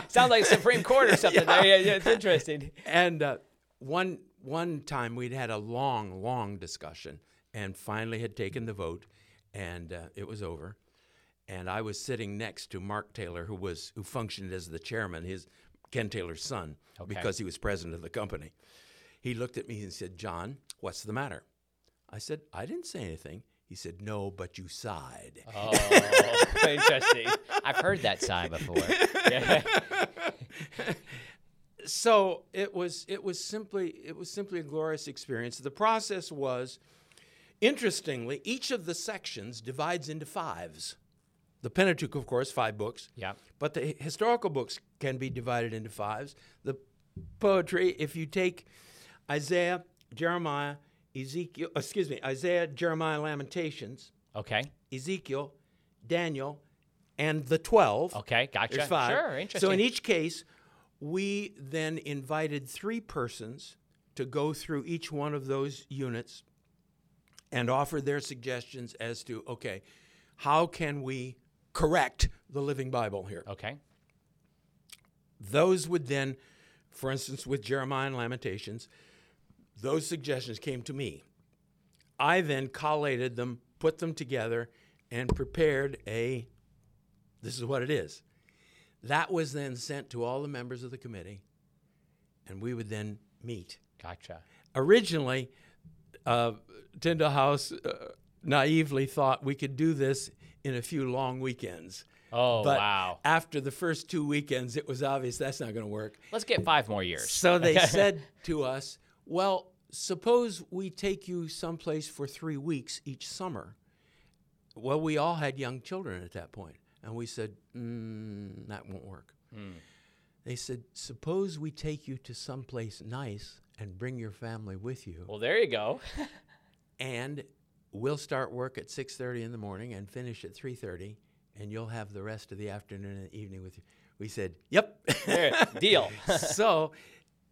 Sounds like Supreme Court or something. There. Yeah, yeah, it's interesting.
and uh, one one time we'd had a long, long discussion, and finally had taken the vote, and uh, it was over. And I was sitting next to Mark Taylor, who was who functioned as the chairman, his Ken Taylor's son,
Okay.
because he was president of the company. He looked at me and said, "John, what's the matter?" I said, "I didn't say anything." He said, "No, but you sighed."
Oh, [laughs] interesting. I've heard that sigh before. [laughs]
So it was it was simply it was simply a glorious experience. The process was interestingly each of the sections divides into fives. The Pentateuch, of course, five books.
Yeah.
But the historical books can be divided into fives. The poetry, if you take Isaiah, Jeremiah, Ezekiel, excuse me, Isaiah, Jeremiah, Lamentations,
Okay.
Ezekiel, Daniel, and the 12.
Okay. Gotcha.
There's five.
Sure. Interesting.
So in each case, we then invited three persons to go through each one of those units and offer their suggestions as to okay, how can we correct the Living Bible here?
Okay.
Those would then, for instance, with Jeremiah and Lamentations, those suggestions came to me. I then collated them, put them together, and prepared a this is what it is. That was then sent to all the members of the committee, and we would then meet.
Gotcha.
Originally, uh, Tyndale House uh, naively thought we could do this in a few long weekends.
Oh,
But
wow.
after the first two weekends, it was obvious that's not going to work.
Let's get five more years.
So they [laughs] said to us, Well, suppose we take you someplace for three weeks each summer. Well, we all had young children at that. And we said, mm, that won't work. They said, suppose we take you to someplace nice and bring your family with you,
Well, there you go. [laughs]
and we'll start work at 6.30 in the morning and finish at 3.30, and you'll have the rest of the afternoon and evening with you. We said, yep.
There, deal. [laughs]
so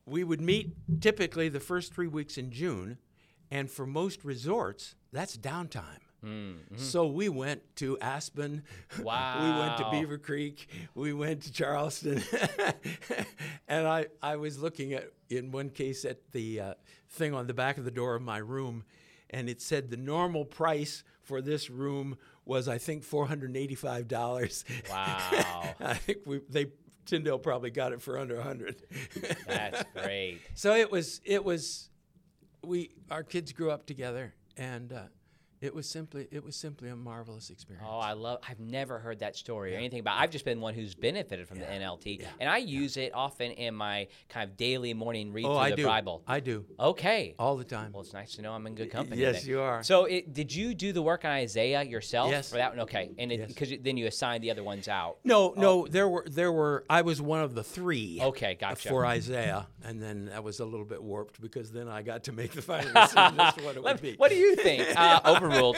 we would meet typically the first three weeks in June, and for most resorts, that's downtime. So we went to Aspen. [laughs] we went to Beaver Creek. We went to Charleston. [laughs] and I, I was looking at, in one case, at the uh, thing on the back of the door of my room, and it said the normal price for this room was, I think, $485. [laughs]
Wow.
I think we, they, Tyndale probably got it for under 100
That's [laughs] great.
so it was it was we our kids grew up together and uh, it was simply it was simply a marvelous experience
Oh, I love. I've never heard that story or anything about. I've just been one who's benefited from the NLT, and I use it often in my kind of daily morning read
oh
through
i
the
do
Bible.
i do
okay.
all the time
Well, it's nice to know I'm in good company.
yes you are
So, it, did you do the work on Isaiah yourself
Yes.
for that one? Okay, and
Yes.
because then you assigned the other ones out.
no no there were there were i was one of the three
Okay, gotcha.
for isaiah and then that was a little bit warped because then i got to make the final [laughs] decision as to what it would be
What do you think? [laughs] Uh, overruled.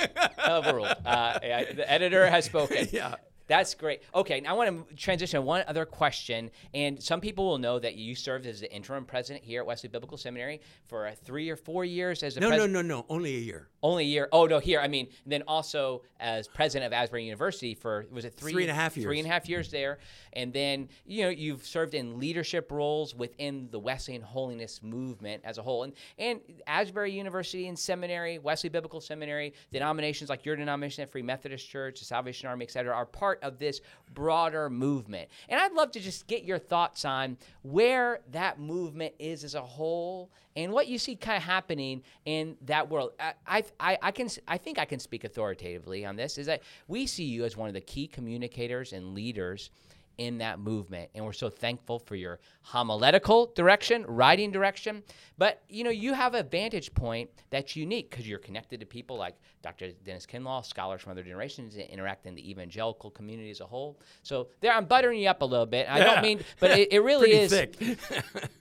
Overruled. Uh, yeah, the editor has spoken. [laughs]
Yeah.
That's great. Okay, now I want to transition to one other question. And some people will know that you served as the interim president here at Wesley Biblical Seminary for three or four years as a
no no
president.
no no only a year
Only a year. Oh no, here. I mean, then also as president of Asbury University for was it three
Three and a half
Three
years.
and a half years there, and then you know you've served in leadership roles within the Wesleyan holiness movement as a whole, and and Asbury University and Seminary, Wesley Biblical Seminary, denominations like your denomination, Free Methodist Church, the Salvation Army, et cetera, are part of this broader movement. And I'd love to just get your thoughts on where that movement is as a whole and what you see kind of happening in that world. I, I, I, I can, I think I can speak authoritatively on this. Is that we see you as one of the key communicators and leaders in that movement, and we're so thankful for your homiletical direction, writing direction. But you know, you have a vantage point that's unique because you're connected to people like Dr. Dennis Kinlaw, scholars from other generations, that interact in the evangelical community as a whole. So there, I'm buttering you up a little bit. I don't mean, but it, it [laughs] really is. [laughs]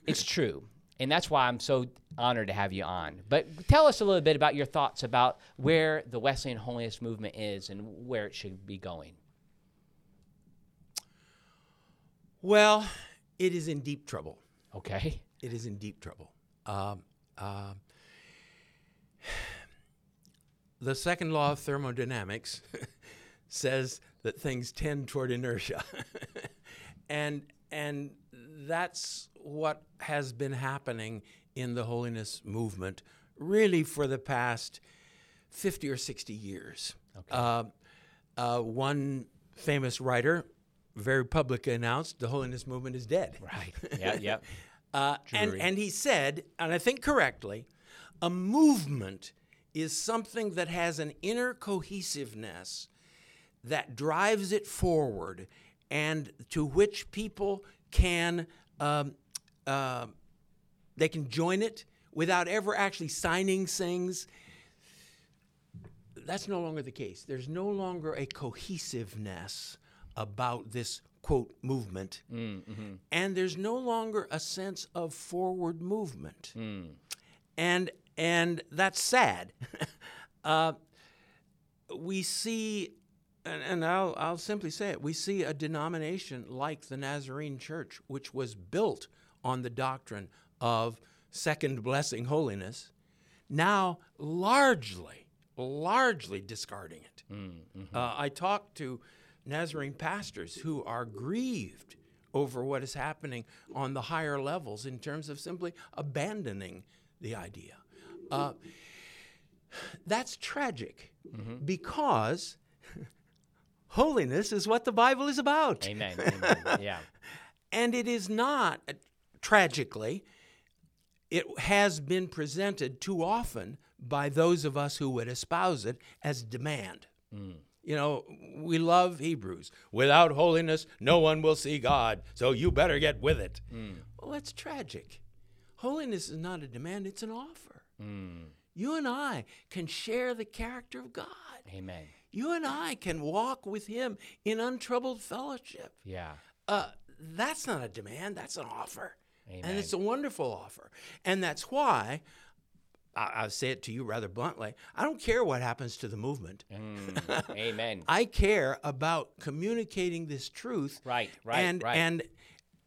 It's true. And that's why I'm so honored to have you on. But tell us a little bit about your thoughts about where the Wesleyan holiness movement is and where it should be going.
Well it is in deep trouble
Okay.
it is in deep trouble. Um, um, [sighs] the second law of thermodynamics [laughs] says that things tend toward inertia, [laughs] and and that's what has been happening in the holiness movement, really for the past fifty or sixty years. Uh, uh, one famous writer very publicly announced the holiness movement is dead.
Right. [laughs] Yeah. Yep.
Uh, and, and he said, and I think correctly, a movement is something that has an inner cohesiveness that drives it forward and to which people can um, uh, they can join it without ever actually signing things that's no longer the case there's no longer a cohesiveness about this quote movement. And there's no longer a sense of forward movement. And and that's sad. [laughs] Uh, we see and, and I'll, I'll simply say it we see a denomination like the nazarene church which was built on the doctrine of second blessing holiness now largely largely discarding it. Uh, i talked to nazarene pastors who are grieved over what is happening on the higher levels in terms of simply abandoning the idea uh, that's tragic because [laughs] holiness is what the Bible is about.
Amen. Amen. Yeah. [laughs]
And it is not, uh, tragically, it has been presented too often by those of us who would espouse it as demand. You know, we love Hebrews. Without holiness, no one will see God, so you better get with it. Well, that's tragic. Holiness is not a demand, it's an offer. You and I can share the character of God.
Amen.
you and I can walk with Him in untroubled fellowship.
Yeah.
Uh, that's not a demand, that's an offer.
Amen.
And it's a wonderful offer. And that's why, I'll say it to you rather bluntly, I don't care what happens to the movement.
Mm, amen. [laughs]
I care about communicating this truth
Right, right,
and,
right.
and,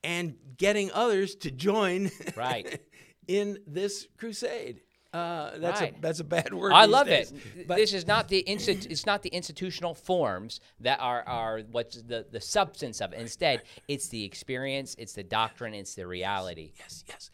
and getting others to join [laughs]
Right.
in this crusade. Uh, that's
Right.
a that's a bad word.
I love
days.
it.
But
this is not the instit- it's not the institutional forms that are are what's the the substance of it. Instead, it's the experience, it's the doctrine, it's the reality.
yes, yes.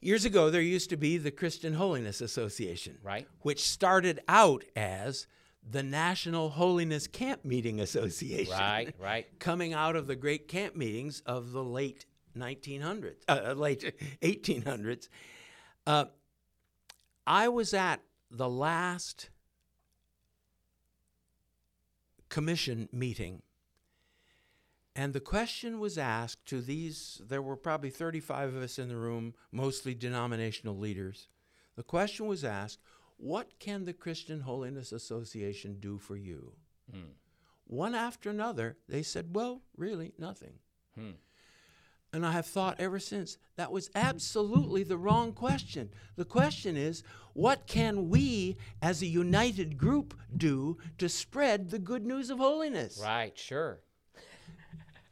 Years ago, there used to be the Christian Holiness Association,
Right.
Which started out as the National Holiness Camp Meeting Association,
Right, right. [laughs]
coming out of the great camp meetings of the late 1900s, uh, late [laughs] 1800s. Uh, I was at the last commission meeting, and the question was asked to these, there were probably 35 of us in the room, mostly denominational leaders. The question was asked, What can the Christian Holiness Association do for you? Hmm. One after another, they said, Well, really, nothing. Hmm. And I have thought ever since that was absolutely the wrong question. The question is, what can we as a united group do to spread the good news of holiness?
Right, sure.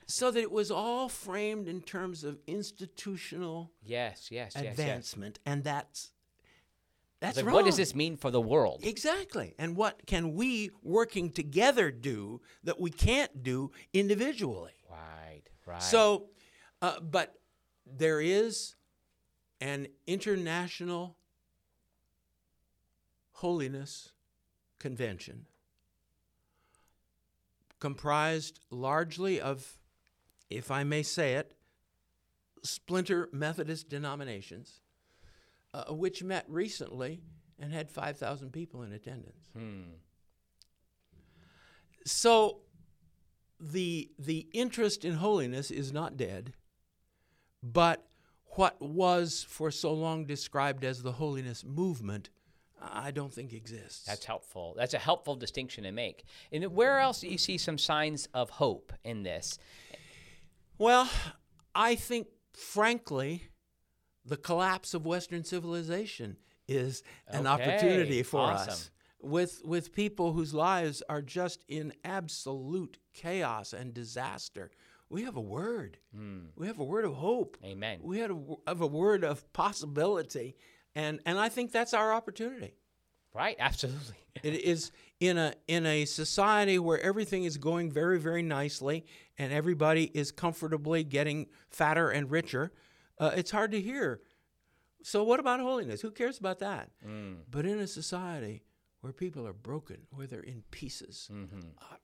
So that it was all framed in terms of institutional
Yes, yes, yes, yes.
advancement. And that's that's
Like,
wrong.
what does this mean for the world?
Exactly. And what can we working together do that we can't do individually?
Right, right.
So, uh, but there is an international holiness convention comprised largely of, if I may say it, splinter Methodist denominations, uh, which met recently and had 5,000 people in attendance. So the the interest in holiness is not dead, but what was for so long described as the holiness movement, I don't think exists.
That's helpful. That's a helpful distinction to make. And where else do you see some signs of hope in this?
Well, I think frankly, the collapse of Western civilization is an
Okay,
opportunity for
awesome.
us. With with people whose lives are just in absolute chaos and disaster. We have a word. Hmm. We have a word of hope.
Amen.
We had a, have a word of possibility, and and I think that's our opportunity.
Right, absolutely. [laughs]
It is in a in a society where everything is going very very nicely and everybody is comfortably getting fatter and richer. Uh, it's hard to hear. So what about holiness? Who cares about that? But in a society where people are broken, where they're in pieces, uh,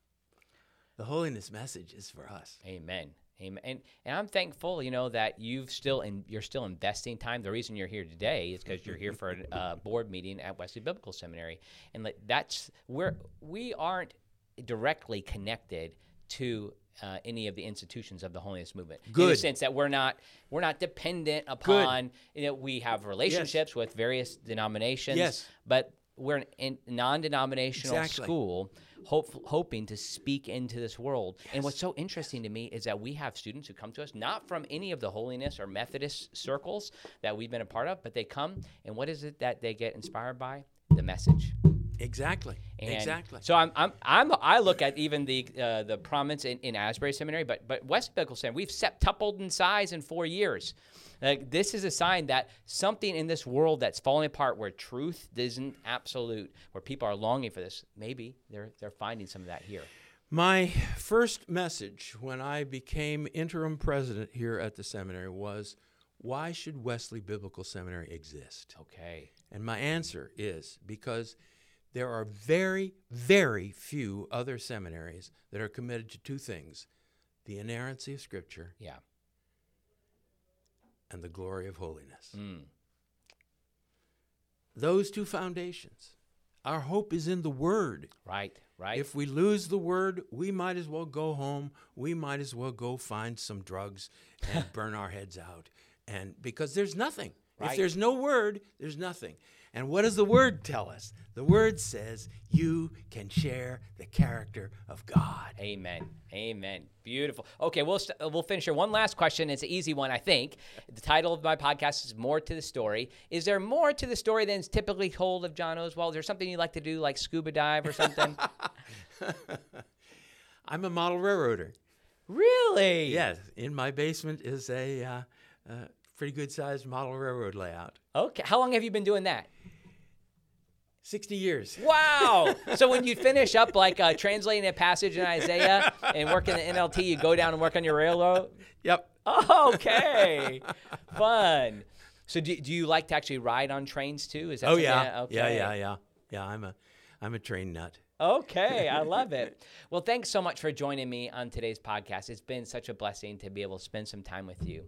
the holiness message is for us.
Amen. Amen. And, and I'm thankful, you know, that you've still in, you're still investing time. The reason you're here today is because you're here for a uh, board meeting at Wesley Biblical Seminary, and that's where we aren't directly connected to uh, any of the institutions of the holiness movement. In the
Good.
sense that we're not we're not dependent upon. You know, we have relationships with various denominations.
Yes.
But we're in, non-denominational
Exactly.
school, hope, hoping to speak into this world. And what's so interesting to me is that we have students who come to us not from any of the holiness or Methodist circles that we've been a part of, but they come and what is it that they get inspired by? The message.
Exactly.
And
exactly.
So I'm, I'm, I'm, I look at even the uh, the prominence in, in Asbury Seminary, but but West Seminary, we've septupled in size in four years. Like this is a sign that something in this world that's falling apart, where truth isn't absolute, where people are longing for this. Maybe they're they're finding some of that here.
My first message when I became interim president here at the seminary was why should Wesley Biblical Seminary exist?
Okay.
And my answer is because there are very, very few other seminaries that are committed to two things the inerrancy of Scripture
Yeah.
And the glory of holiness.
Mm.
Those two foundations. Our hope is in the Word.
Right. Right.
If we lose the word, we might as well go home. We might as well go find some drugs and [laughs] burn our heads out. And because there's nothing.
Right.
If there's no word, there's nothing. And what does the Word tell us? The Word says you can share the character of God.
Amen. Amen. Beautiful. Okay, we'll st- we'll finish here. One last question. It's an easy one, I think. The title of my podcast is "More to the Story." Is there more to the story than is typically told of John Oswalt? Is there something you like to do, like scuba dive or something? [laughs]
I'm a model railroader.
really?
Yes, in my basement is a uh, uh, pretty good sized model railroad layout.
Okay. How long have you been doing that?
60 years.
Wow. [laughs] so when you finish up like uh, translating a passage in Isaiah and work in the NLT, you go down and work on your railroad.
Yep.
Okay. Fun. So do, do you like to actually ride on trains too? Is that
Oh yeah.
that-
Yeah, yeah, yeah. Yeah, I'm a I'm a train nut.
Okay, I [laughs] love it. Well, thanks so much for joining me on today's podcast. It's been such a blessing to be able to spend some time with you.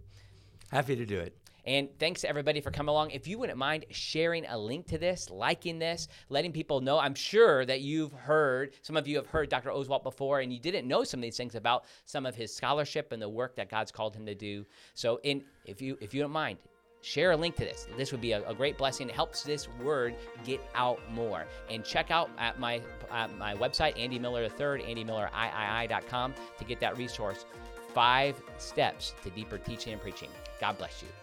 Happy to do it.
And thanks to everybody for coming along. If you wouldn't mind sharing a link to this, liking this, letting people know, I'm sure that you've heard, some of you have heard Dr. Oswalt before, and you didn't know some of these things about some of his scholarship and the work that God's called him to do. So, in if you if you don't mind, share a link to this. This would be a, a great blessing. It helps this word get out more. And check out at my at my website, Andy Miller III, AndyMillerIII.com, to get that resource. Five steps to deeper teaching and preaching. God bless you.